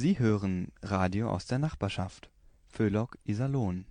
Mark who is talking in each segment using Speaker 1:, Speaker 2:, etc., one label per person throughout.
Speaker 1: Sie hören Radio aus der Nachbarschaft.
Speaker 2: (Völock-Iserlohn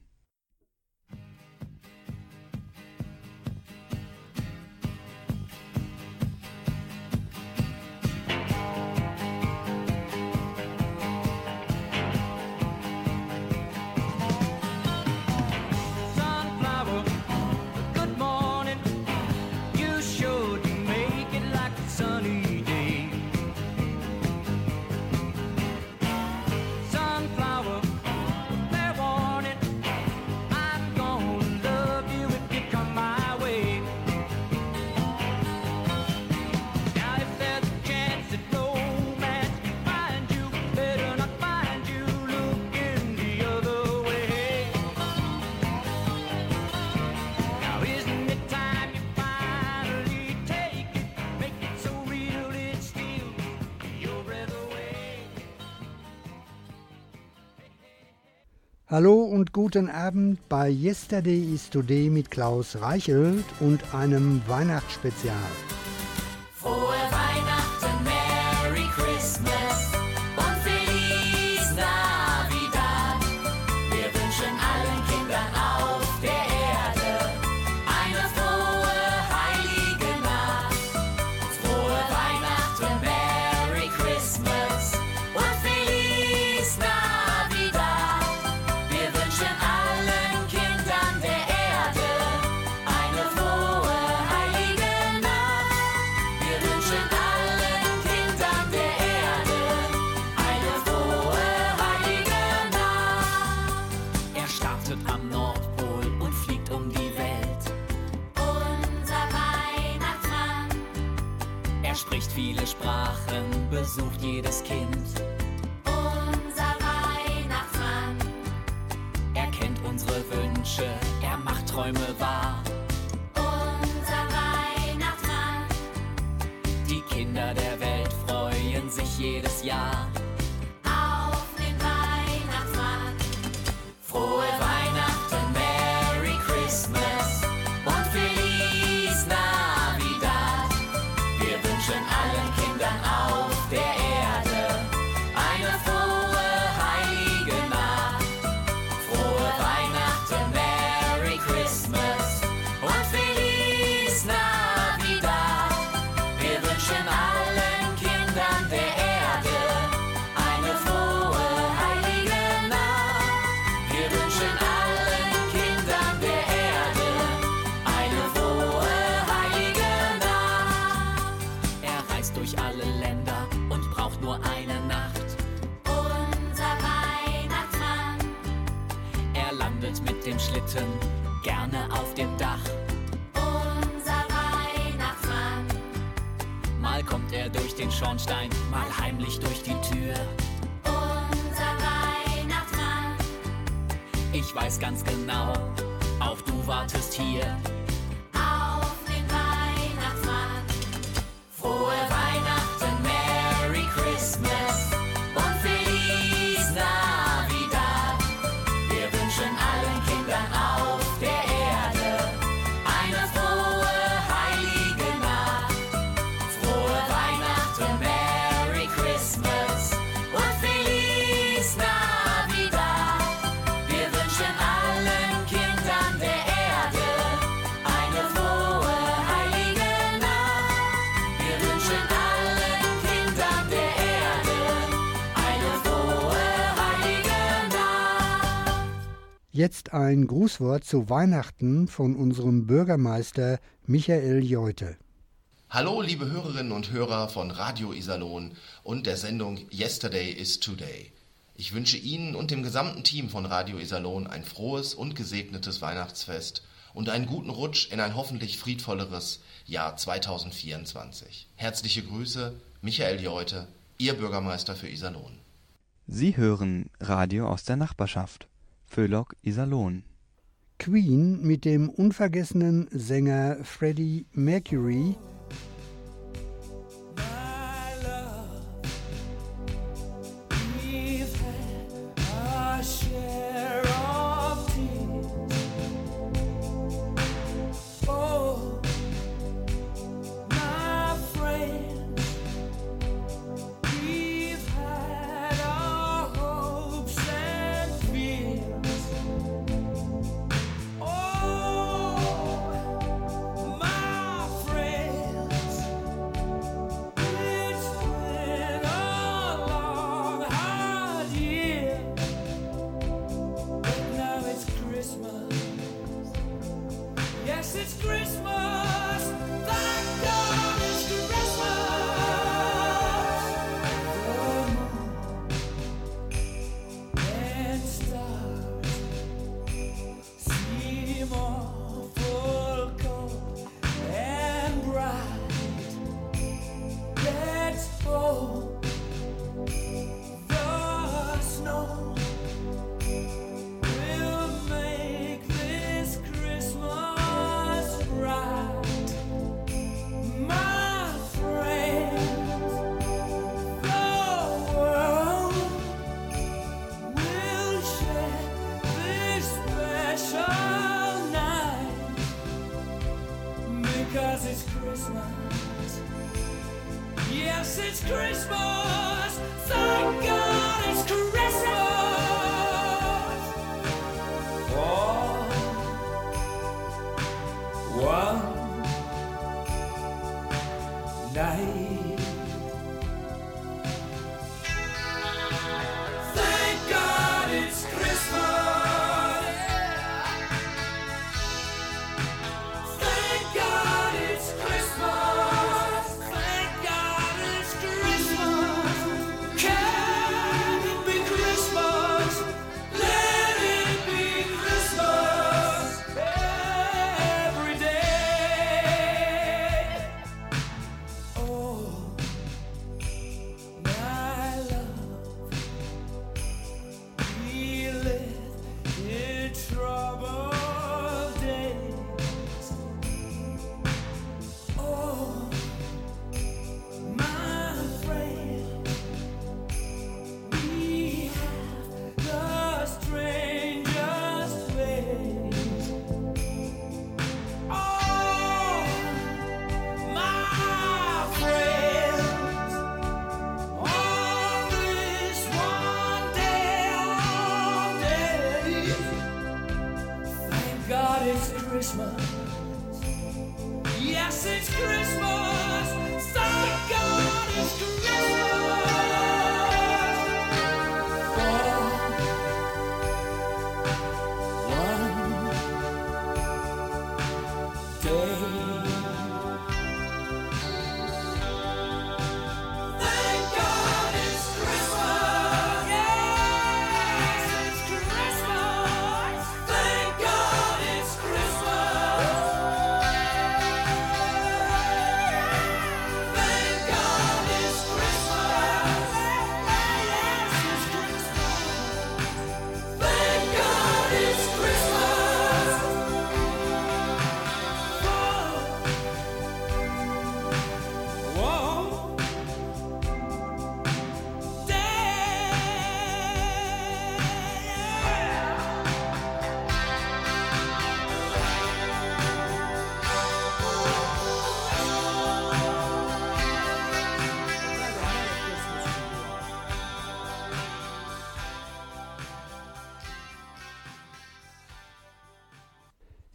Speaker 3: Hallo und guten Abend bei Yesterday is Today mit Klaus Reichelt und einem Weihnachtsspezial.
Speaker 2: This kid Just hier.
Speaker 3: ist ein Grußwort zu Weihnachten von unserem Bürgermeister Michael Jeute.
Speaker 4: Hallo, liebe Hörerinnen und Hörer von Radio Iserlohn und der Sendung Yesterday is Today. Ich wünsche Ihnen und dem gesamten Team von Radio Iserlohn ein frohes und gesegnetes Weihnachtsfest und einen guten Rutsch in ein hoffentlich friedvolleres Jahr 2024. Herzliche Grüße, Michael Jeute, Ihr Bürgermeister für Iserlohn.
Speaker 1: Sie hören Radio aus der Nachbarschaft. Föhlock Iserlohn.
Speaker 3: Queen mit dem unvergessenen Sänger Freddie Mercury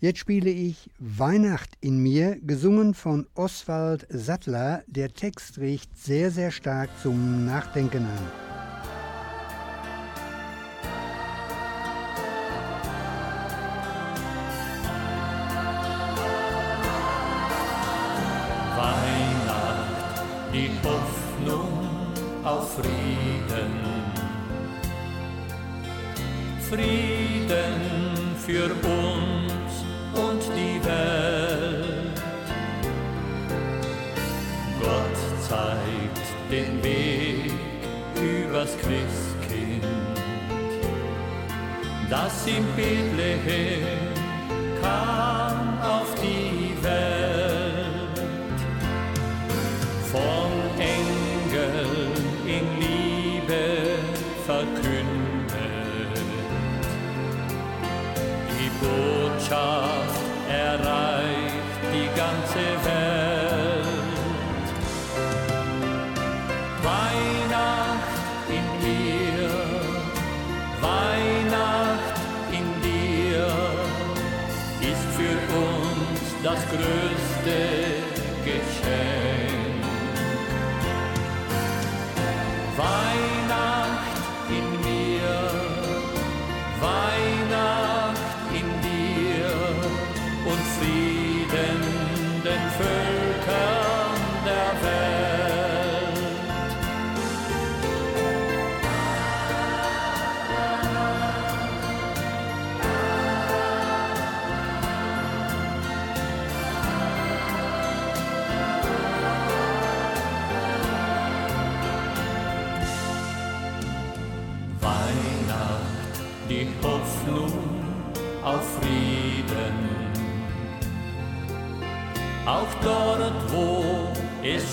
Speaker 3: Jetzt spiele ich Weihnacht in mir, gesungen von Oswald Sattler. Der Text riecht sehr, sehr stark zum Nachdenken an.
Speaker 5: Weihnacht, die Hoffnung auf Frieden. Frieden für uns das Christkind, das in Bethlehem kam auf die Welt. Von Engeln in Liebe verkündet, die Botschaft erreicht die ganze Welt.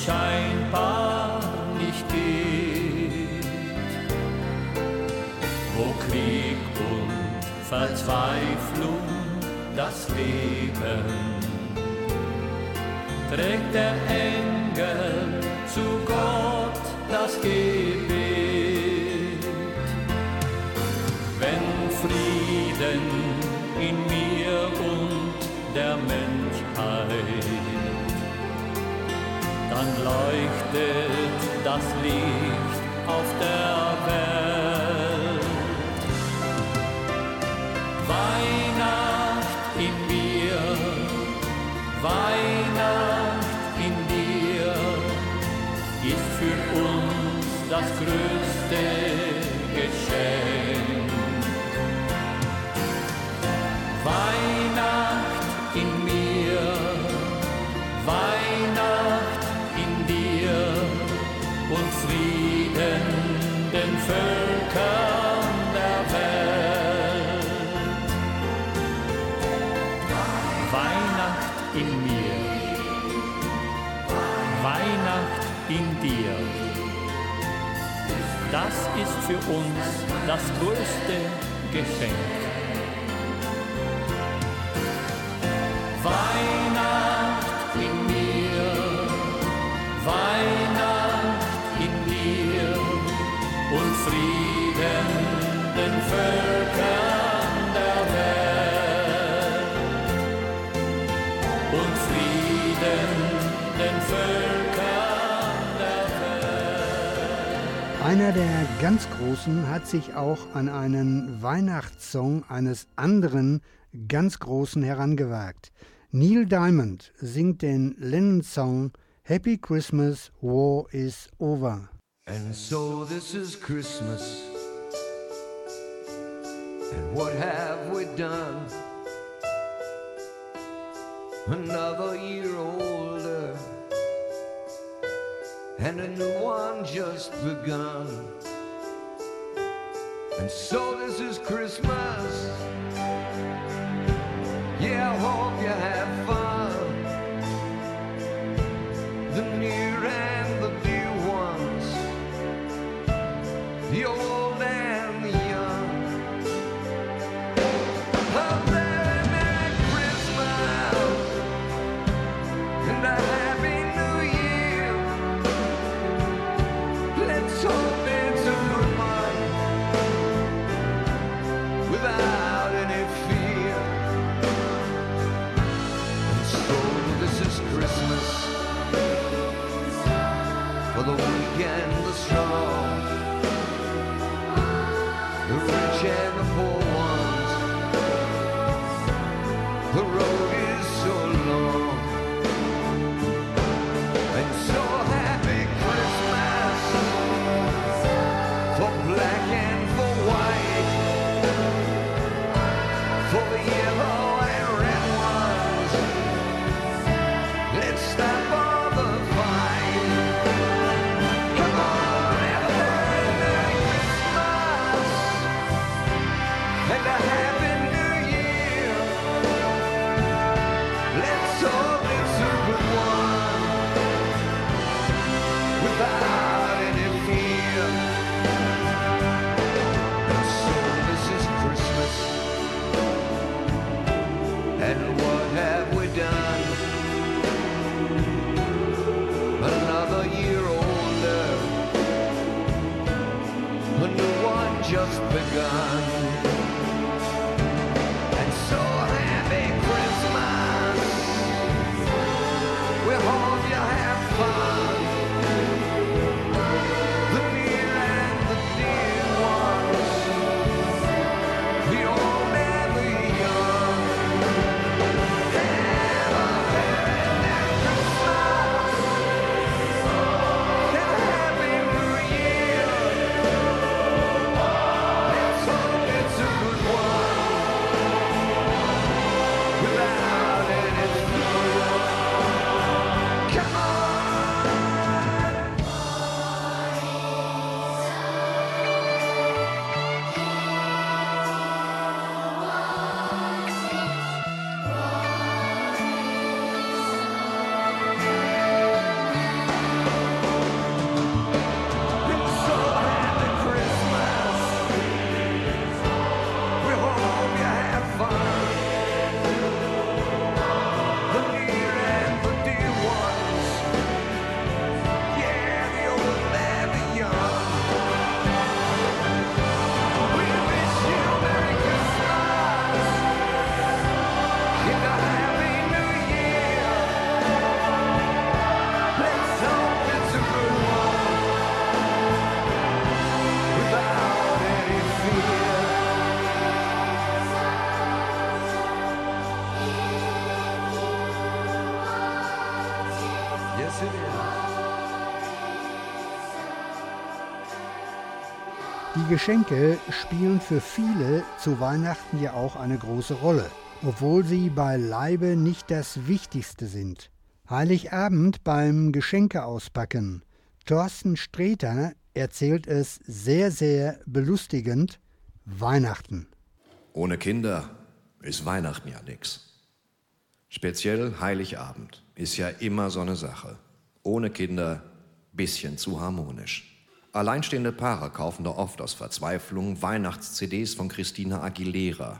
Speaker 5: scheinbar nicht geht. Wo Krieg und Verzweiflung das Leben trägt der Engel. leuchtet das Licht auf der Welt. Weihnacht in mir, Weihnacht in dir ist für uns das größte Geschenk. Weihnacht ist für uns das größte Geschenk.
Speaker 3: Einer der ganz Großen hat sich auch an einen Weihnachtssong eines anderen ganz Großen herangewagt. Neil Diamond singt den Lennon-Song Happy Christmas, War is Over.
Speaker 6: And so this is Christmas. And what have we done? Another year older. and a new one just begun. And so this is Christmas. Yeah, gone.
Speaker 3: Geschenke spielen für viele zu Weihnachten ja auch eine große Rolle, obwohl sie beileibe nicht das Wichtigste sind. Heiligabend beim Geschenke auspacken. Thorsten Streter erzählt es sehr, sehr belustigend. Weihnachten.
Speaker 7: Ohne Kinder ist Weihnachten ja nix. Speziell Heiligabend ist ja immer so eine Sache. Ohne Kinder bisschen zu harmonisch. Alleinstehende Paare kaufen da oft aus Verzweiflung Weihnachts-CDs von Christina Aguilera,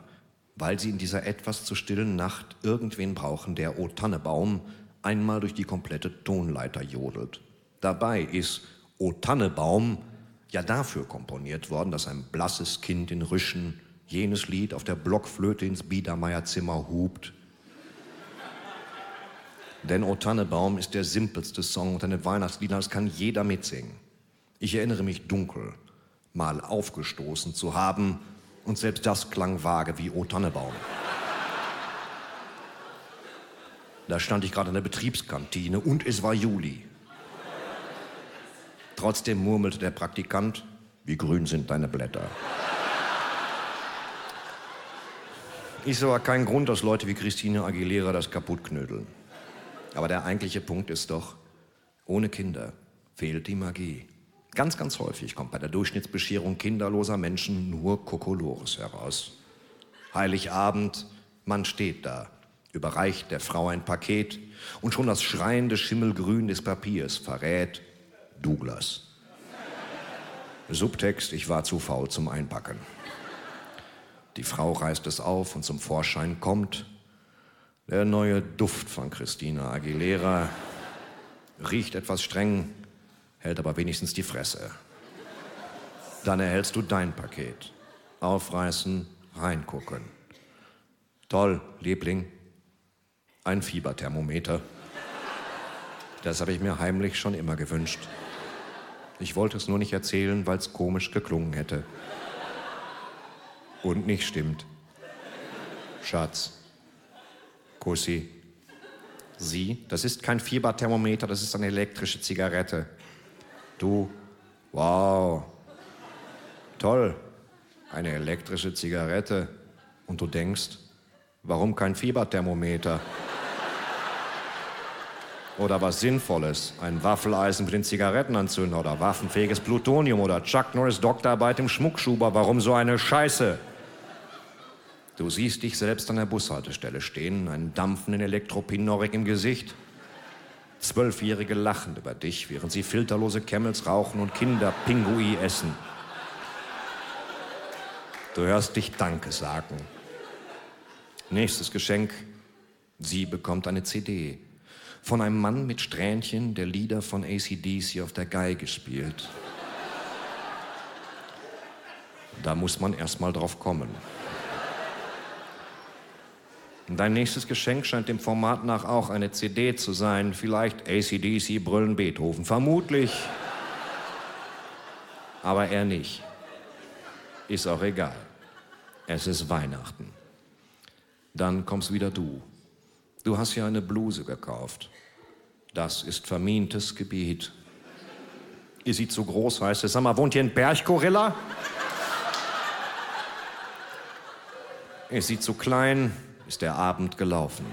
Speaker 7: weil sie in dieser etwas zu stillen Nacht irgendwen brauchen, der O Tannebaum einmal durch die komplette Tonleiter jodelt. Dabei ist O Tannebaum ja dafür komponiert worden, dass ein blasses Kind in Rüschen jenes Lied auf der Blockflöte ins Biedermeierzimmer hupt. Denn O Tannebaum ist der simpelste Song unter den Weihnachtsliedern, das kann jeder mitsingen. Ich erinnere mich dunkel, mal aufgestoßen zu haben, und selbst das klang vage wie O Tannebaum. Da stand ich gerade in der Betriebskantine und es war Juli. Trotzdem murmelte der Praktikant, wie grün sind deine Blätter. Ist aber kein Grund, dass Leute wie Christine Aguilera das kaputt knödeln. Aber der eigentliche Punkt ist doch, ohne Kinder fehlt die Magie. Ganz, ganz häufig kommt bei der Durchschnittsbescherung kinderloser Menschen nur Kokolores heraus. Heiligabend, man steht da, überreicht der Frau ein Paket und schon das schreiende Schimmelgrün des Papiers verrät Douglas. Subtext, ich war zu faul zum Einpacken. Die Frau reißt es auf und zum Vorschein kommt der neue Duft von Christina Aguilera. Riecht etwas streng, hält aber wenigstens die Fresse. Dann erhältst du dein Paket. Aufreißen, reingucken. Toll, Liebling. Ein Fieberthermometer. Das habe ich mir heimlich schon immer gewünscht. Ich wollte es nur nicht erzählen, weil es komisch geklungen hätte. Und nicht stimmt. Schatz. Kussi. Sie, das ist kein Fieberthermometer, das ist eine elektrische Zigarette. Du, wow. Toll. Eine elektrische Zigarette. Und du denkst, warum kein Fieberthermometer? Oder was Sinnvolles, ein Waffeleisen für den Zigarettenanzünder oder waffenfähiges Plutonium oder Chuck Norris Doktorarbeit im Schmuckschuber. Warum so eine Scheiße? Du siehst dich selbst an der Bushaltestelle stehen, einen dampfenden Elektropinorik im Gesicht. Zwölfjährige lachen über dich, während sie filterlose Camels rauchen und Kinder Pingui essen. Du hörst dich Danke sagen. Nächstes Geschenk. Sie bekommt eine CD von einem Mann mit Strähnchen, der Lieder von ACDC auf der Geige spielt. Da muss man erst mal drauf kommen. Dein nächstes Geschenk scheint dem Format nach auch eine CD zu sein. Vielleicht ACDC brüllen Beethoven. Vermutlich. Aber er nicht. Ist auch egal. Es ist Weihnachten. Dann kommst wieder du. Du hast ja eine Bluse gekauft. Das ist vermintes Gebiet. Ihr sieht so groß, heißt es. Sag mal, wohnt hier ein Berggorilla? Es sieht so klein, ist der Abend gelaufen.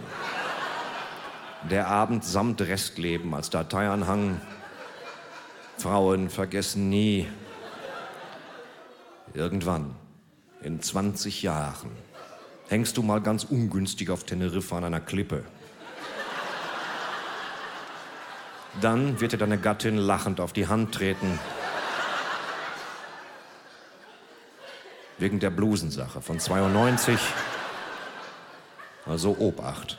Speaker 7: Der Abend samt Restleben als Dateianhang. Frauen vergessen nie. Irgendwann, in 20 Jahren, hängst du mal ganz ungünstig auf Teneriffa an einer Klippe. Dann wird dir deine Gattin lachend auf die Hand treten. Wegen der Blusensache von 92. Also Obacht.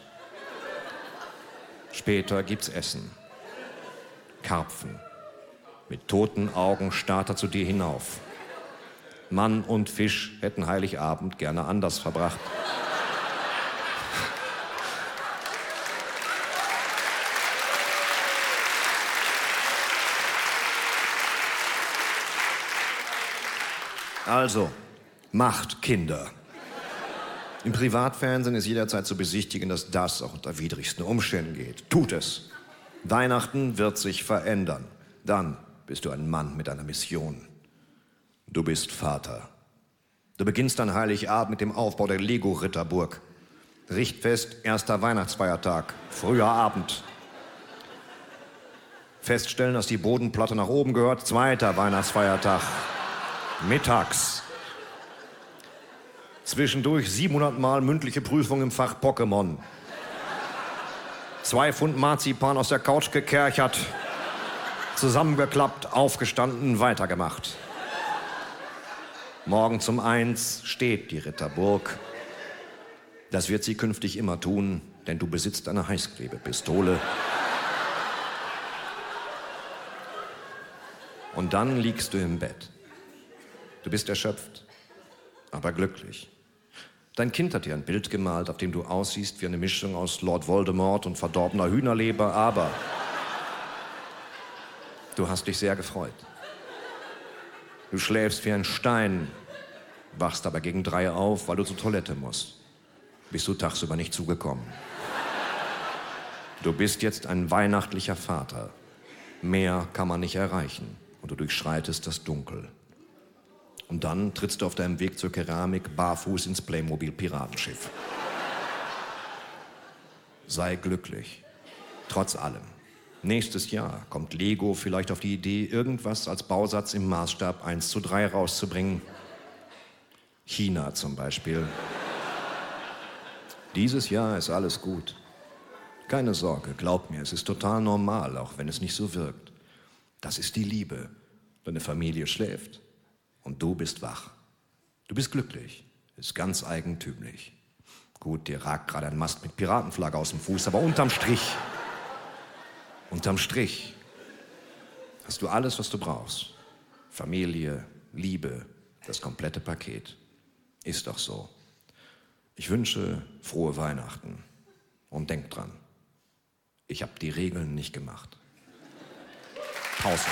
Speaker 7: Später gibt's Essen. Karpfen. Mit toten Augen starrt er zu dir hinauf. Mann und Fisch hätten Heiligabend gerne anders verbracht. Also, macht Kinder. Im Privatfernsehen ist jederzeit zu besichtigen, dass das auch unter widrigsten Umständen geht. Tut es. Weihnachten wird sich verändern. Dann bist du ein Mann mit einer Mission. Du bist Vater. Du beginnst an Heiligabend mit dem Aufbau der Lego-Ritterburg. Richtfest, erster Weihnachtsfeiertag, früher Abend. Feststellen, dass die Bodenplatte nach oben gehört, zweiter Weihnachtsfeiertag, mittags. Zwischendurch 700 Mal mündliche Prüfung im Fach Pokémon. Zwei Pfund Marzipan aus der Couch gekerchert, zusammengeklappt, aufgestanden, weitergemacht. Morgen zum Eins steht die Ritterburg. Das wird sie künftig immer tun, denn du besitzt eine Heißklebepistole. Und dann liegst du im Bett. Du bist erschöpft, aber glücklich. Dein Kind hat dir ein Bild gemalt, auf dem du aussiehst wie eine Mischung aus Lord Voldemort und verdorbener Hühnerleber, aber du hast dich sehr gefreut. Du schläfst wie ein Stein, wachst aber gegen drei auf, weil du zur Toilette musst. Bist du tagsüber nicht zugekommen. Du bist jetzt ein weihnachtlicher Vater. Mehr kann man nicht erreichen und du durchschreitest das Dunkel. Und dann trittst du auf deinem Weg zur Keramik barfuß ins Playmobil-Piratenschiff. Sei glücklich, trotz allem. Nächstes Jahr kommt Lego vielleicht auf die Idee, irgendwas als Bausatz im Maßstab 1 zu 3 rauszubringen. China zum Beispiel. Dieses Jahr ist alles gut. Keine Sorge, glaub mir, es ist total normal, auch wenn es nicht so wirkt. Das ist die Liebe. Deine Familie schläft und du bist wach. Du bist glücklich, ist ganz eigentümlich. Gut, dir ragt gerade ein Mast mit Piratenflagge aus dem Fuß, aber unterm Strich, unterm Strich hast du alles, was du brauchst. Familie, Liebe, das komplette Paket. Ist doch so. Ich wünsche frohe Weihnachten und denk dran, ich habe die Regeln nicht gemacht. Pause.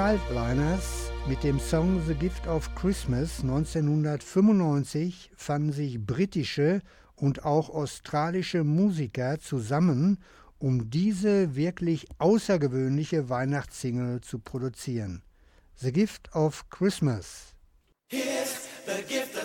Speaker 3: Childliners mit dem Song The Gift of Christmas 1995 fanden sich britische und auch australische Musiker zusammen, um diese wirklich außergewöhnliche Weihnachtssingle zu produzieren. The Gift of Christmas.
Speaker 8: Here's the gift of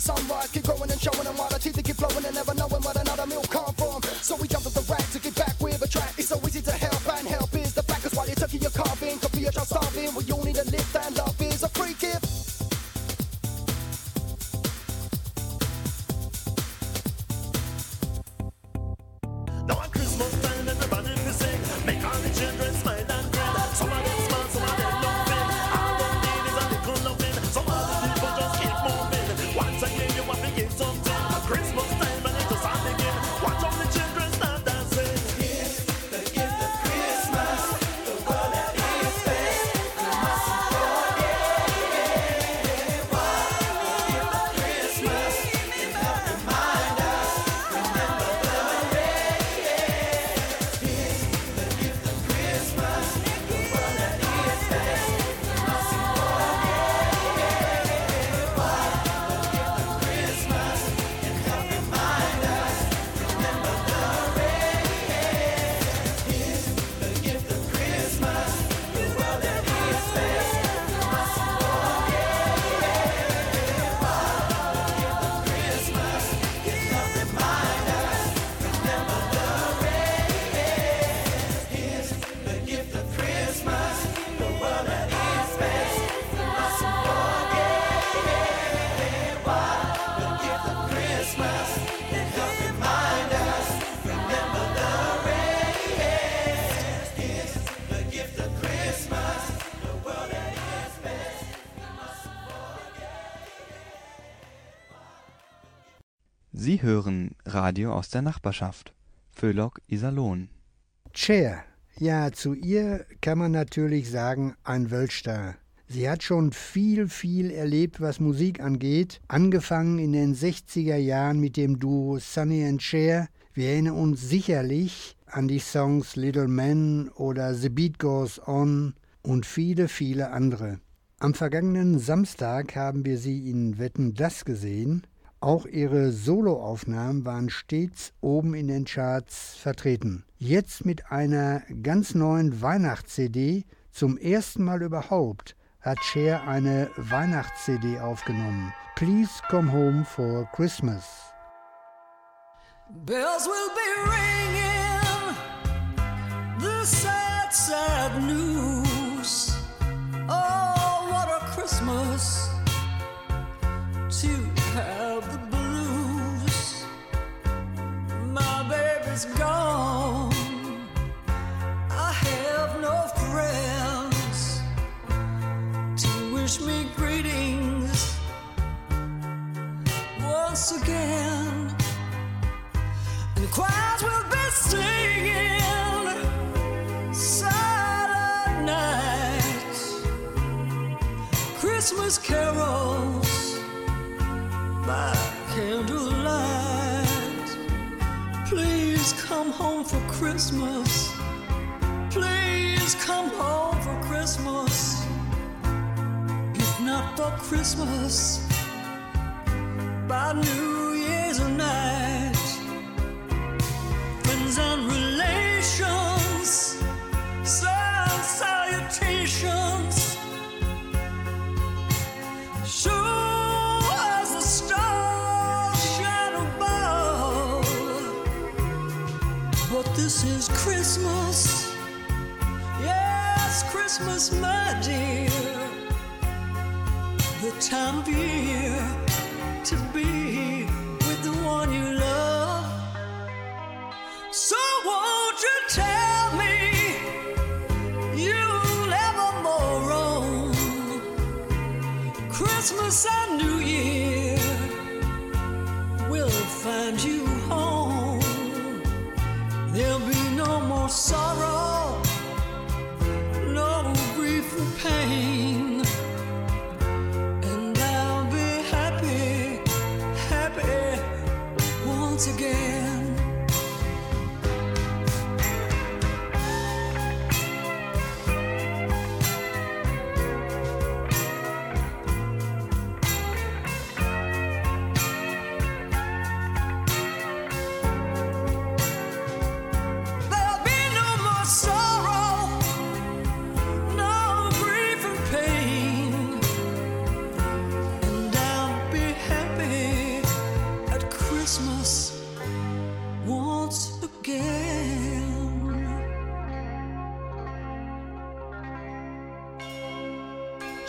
Speaker 9: sunrise, keep going and showing them while the teeth keep flowing.
Speaker 1: Hören Radio aus der Nachbarschaft. Föhlock Iserlohn.
Speaker 3: Chair. Ja, zu ihr kann man natürlich sagen, ein Wölster. Sie hat schon viel, viel erlebt, was Musik angeht. Angefangen in den 60er Jahren mit dem Duo Sunny and Chair. Wir erinnern uns sicherlich an die Songs Little Man oder The Beat Goes On und viele, viele andere. Am vergangenen Samstag haben wir sie in Wetten das gesehen auch ihre Soloaufnahmen waren stets oben in den Charts vertreten. Jetzt mit einer ganz neuen Weihnachts-CD, zum ersten Mal überhaupt, hat Cher eine Weihnachts-CD aufgenommen. Please come home for Christmas.
Speaker 10: Bells will be ringing. The sad, sad news. Oh, what a Christmas to baby's gone. I have no friends to wish me greetings once again. And the choirs will be singing silent night, Christmas carols home for Christmas. Please come home for Christmas. If not for Christmas, by New Year's night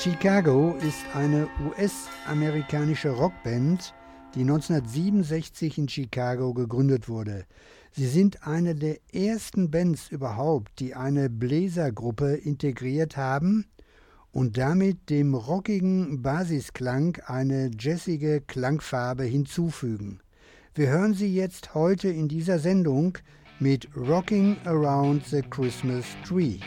Speaker 3: Chicago ist eine US-amerikanische Rockband, die 1967 in Chicago gegründet wurde. Sie sind eine der ersten Bands überhaupt, die eine Bläsergruppe integriert haben und damit dem rockigen Basisklang eine jazzige Klangfarbe hinzufügen. Wir hören sie jetzt heute in dieser Sendung mit Rocking Around the Christmas Tree.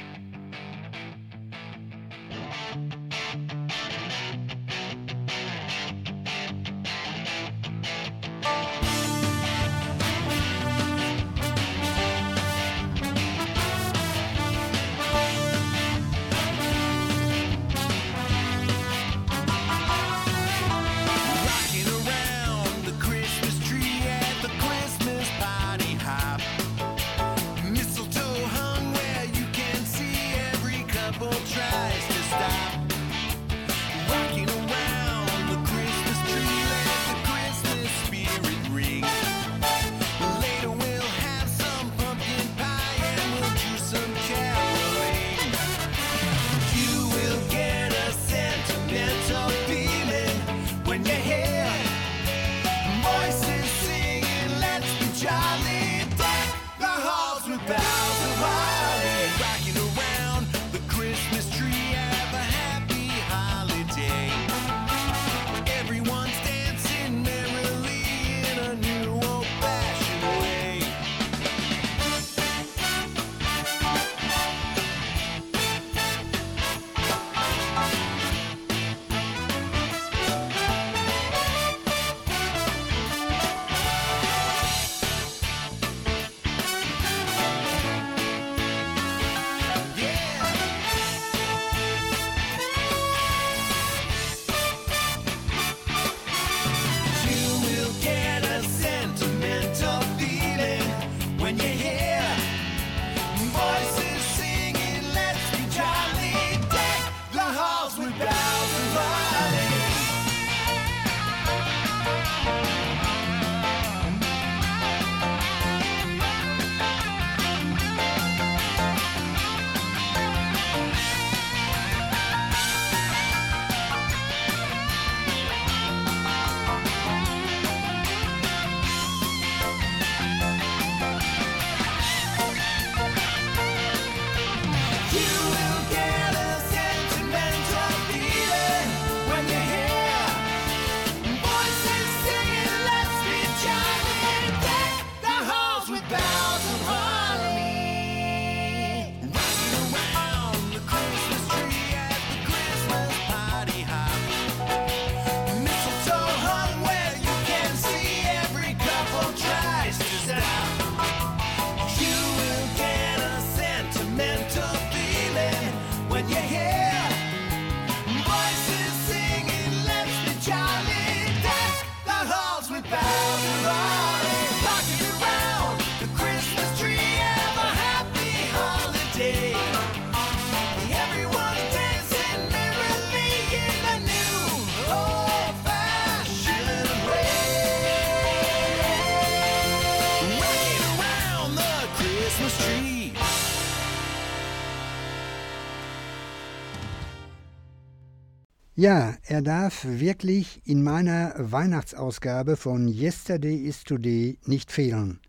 Speaker 3: Ja, er darf wirklich in meiner Weihnachtsausgabe von Yesterday is Today nicht fehlen.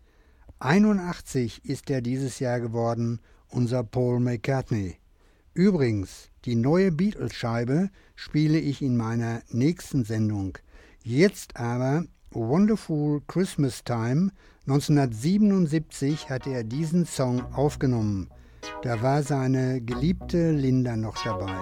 Speaker 3: 81 ist er dieses Jahr geworden, unser Paul McCartney. Übrigens, die neue Beatles-Scheibe spiele ich in meiner nächsten Sendung. Jetzt aber Wonderful Christmas Time. 1977 hat er diesen Song aufgenommen. Da war seine geliebte Linda noch dabei.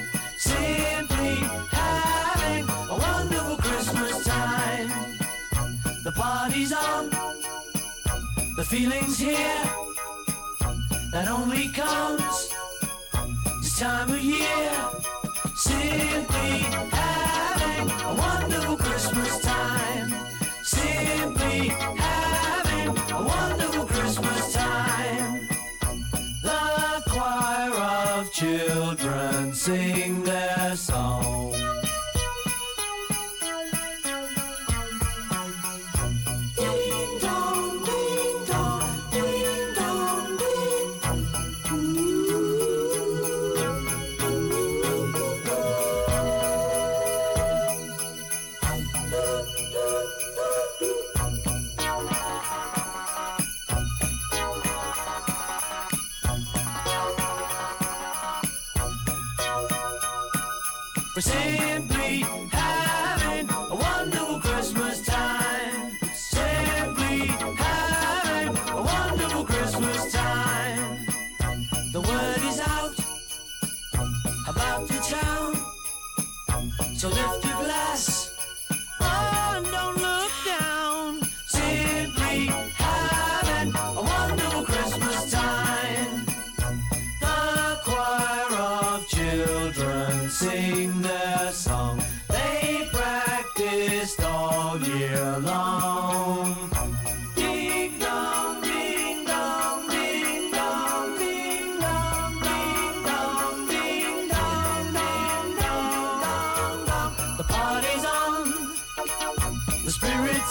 Speaker 2: Party's on, the feeling's here. That only comes this time of year. Simply having a wonderful Christmas time. Simply having a wonderful Christmas time. The choir of children sing their song.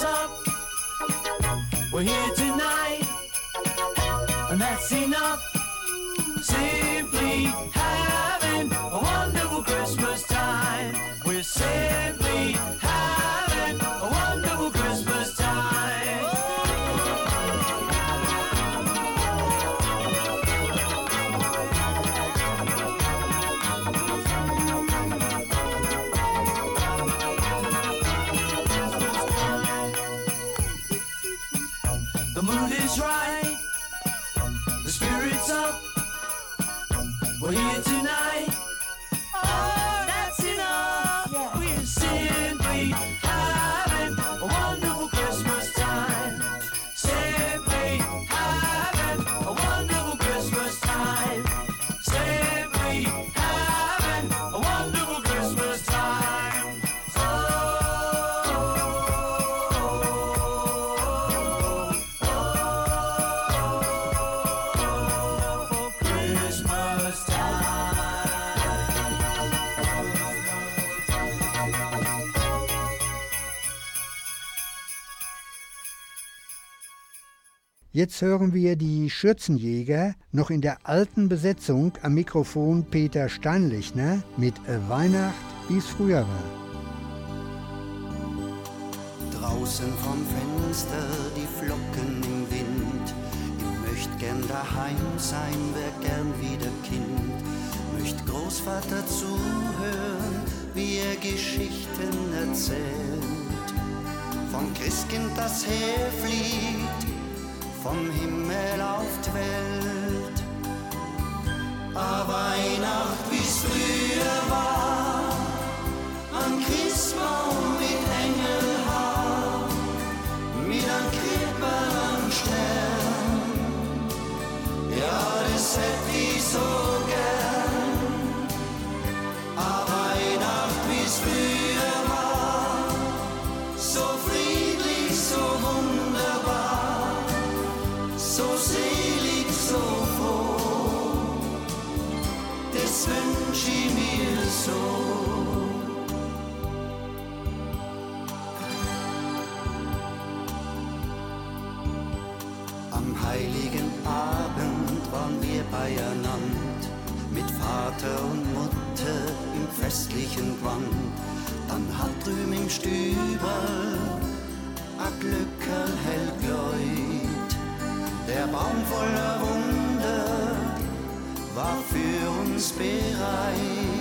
Speaker 2: Spirit's up. We're here tonight, and that's enough. Simply having
Speaker 3: Hören wir die Schürzenjäger noch in der alten Besetzung am Mikrofon Peter Steinlechner mit Weihnacht, wie es früher war.
Speaker 11: Draußen vom Fenster die Flocken im Wind. Ich möcht gern daheim sein, wär gern wieder Kind. Möcht Großvater zuhören, wie er Geschichten erzählt. Vom Christkind, das herfliegt, vom Himmel auf die Welt. A Weihnacht, wie's früher war, an Christbaum mit Engelhaar, mit einem Krippel am Stern. Ja, das hätt ich so Am heiligen Abend waren wir beieinander, mit Vater und Mutter im festlichen Gewand. Dann hat a Glückerl hell. Der Baum voller Wunder war für uns bereit.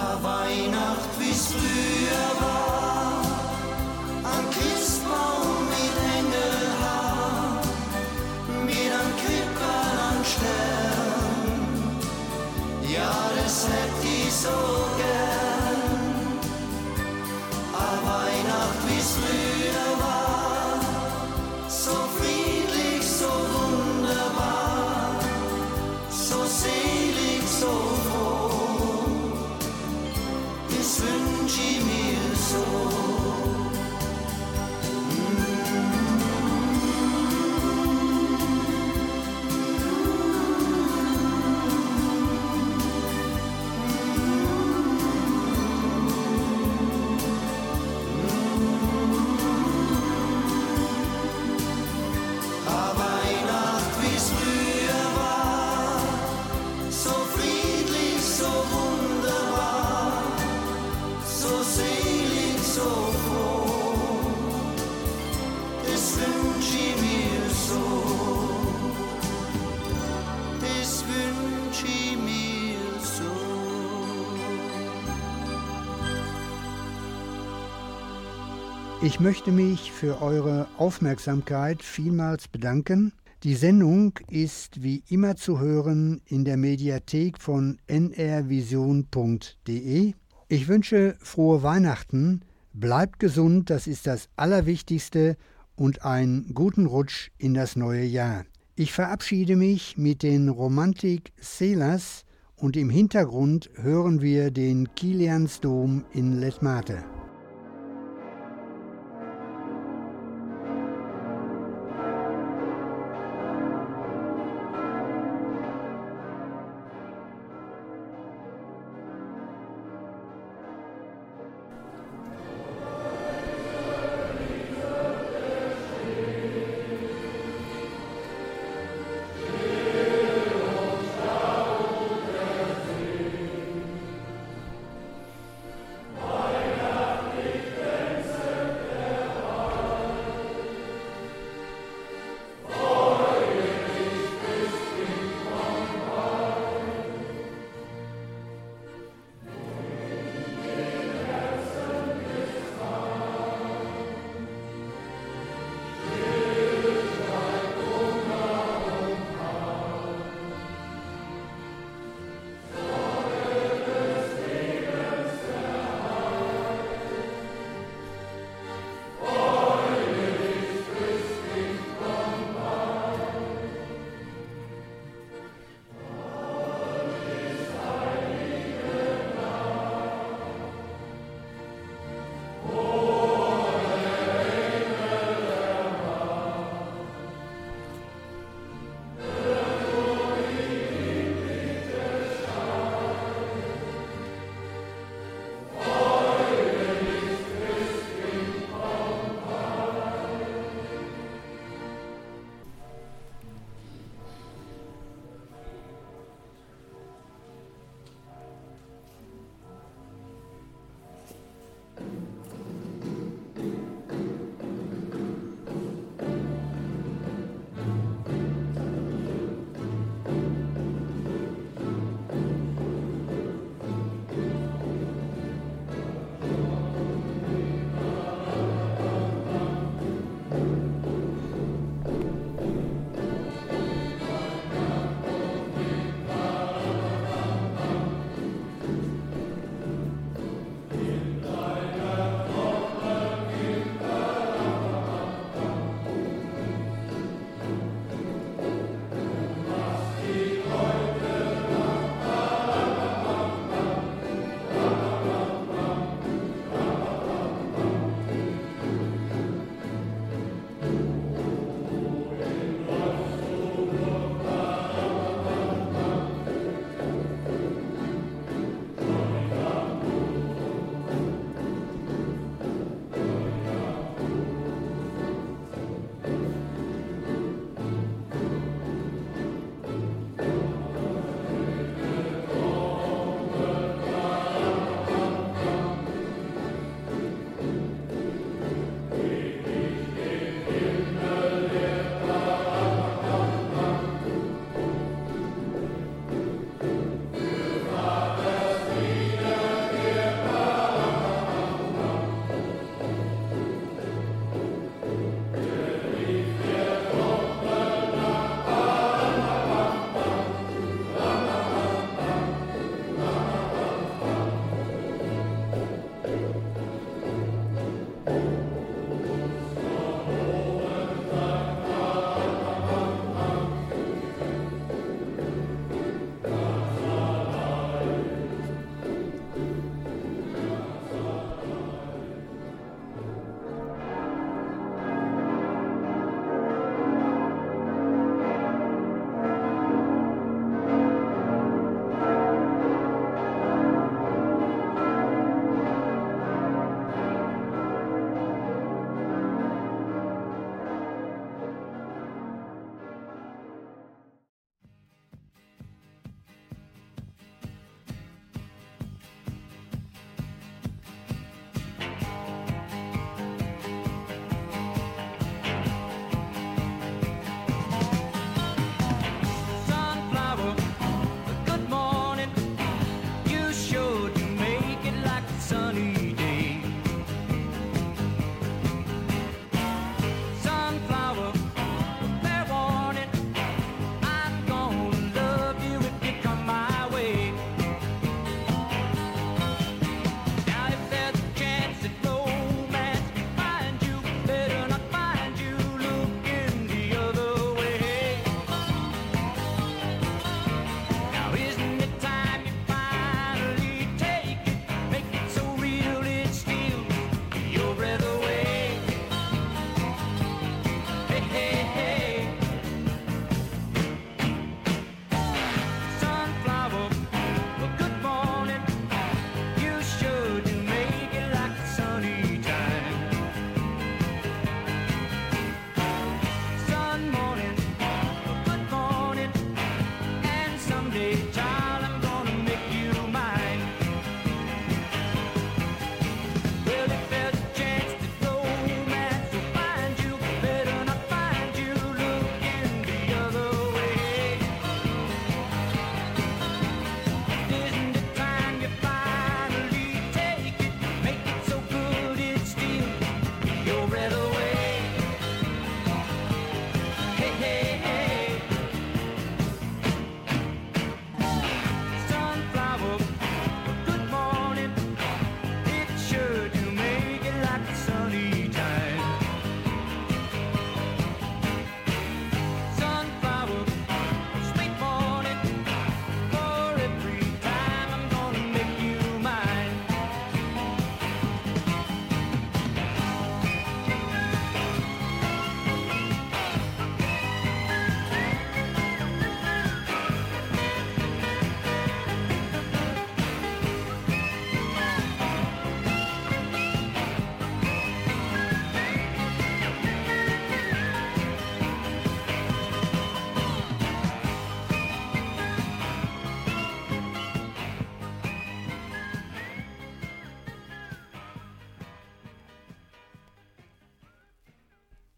Speaker 11: A Weihnacht wie's früher war, ein Christbaum mit Engelhaar, mit einem Krippern an Stern. Ja, das hätt ich so gern.
Speaker 3: Ich möchte mich für eure Aufmerksamkeit vielmals bedanken. Die Sendung ist wie immer zu hören in der Mediathek von nrvision.de. Ich wünsche frohe Weihnachten, bleibt gesund, das ist das Allerwichtigste, und einen guten Rutsch in das neue Jahr. Ich verabschiede mich mit den Romantik Sailors und im Hintergrund hören wir den Kiliansdom in Letmate.